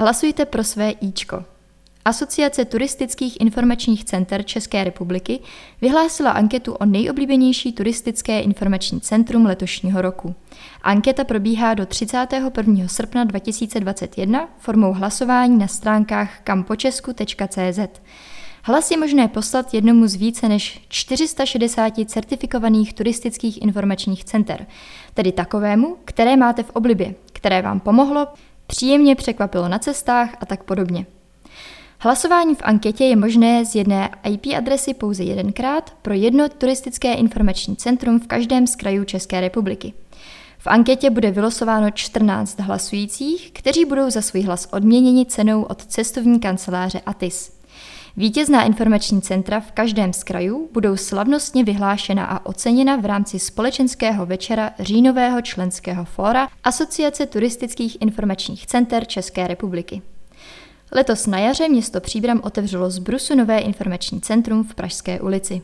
Hlasujte pro své Ičko. Asociace turistických informačních center České republiky vyhlásila anketu o nejoblíbenější turistické informační centrum letošního roku. Anketa probíhá do 31. srpna 2021 formou hlasování na stránkách kampočesku.cz. Hlas je možné poslat jednomu z více než 460 certifikovaných turistických informačních center, tedy takovému, které máte v oblibě, které vám pomohlo, příjemně překvapilo na cestách a tak podobně. Hlasování v anketě je možné z jedné IP adresy pouze jedenkrát pro jedno turistické informační centrum v každém z krajů České republiky. V anketě bude vylosováno 14 hlasujících, kteří budou za svůj hlas odměněni cenou od cestovní kanceláře ATIS. Vítězná informační centra v každém z krajů budou slavnostně vyhlášena a oceněna v rámci společenského večera říjnového členského fóra Asociace turistických informačních center České republiky. Letos na jaře město Příbram otevřelo z Brusu nové informační centrum v Pražské ulici.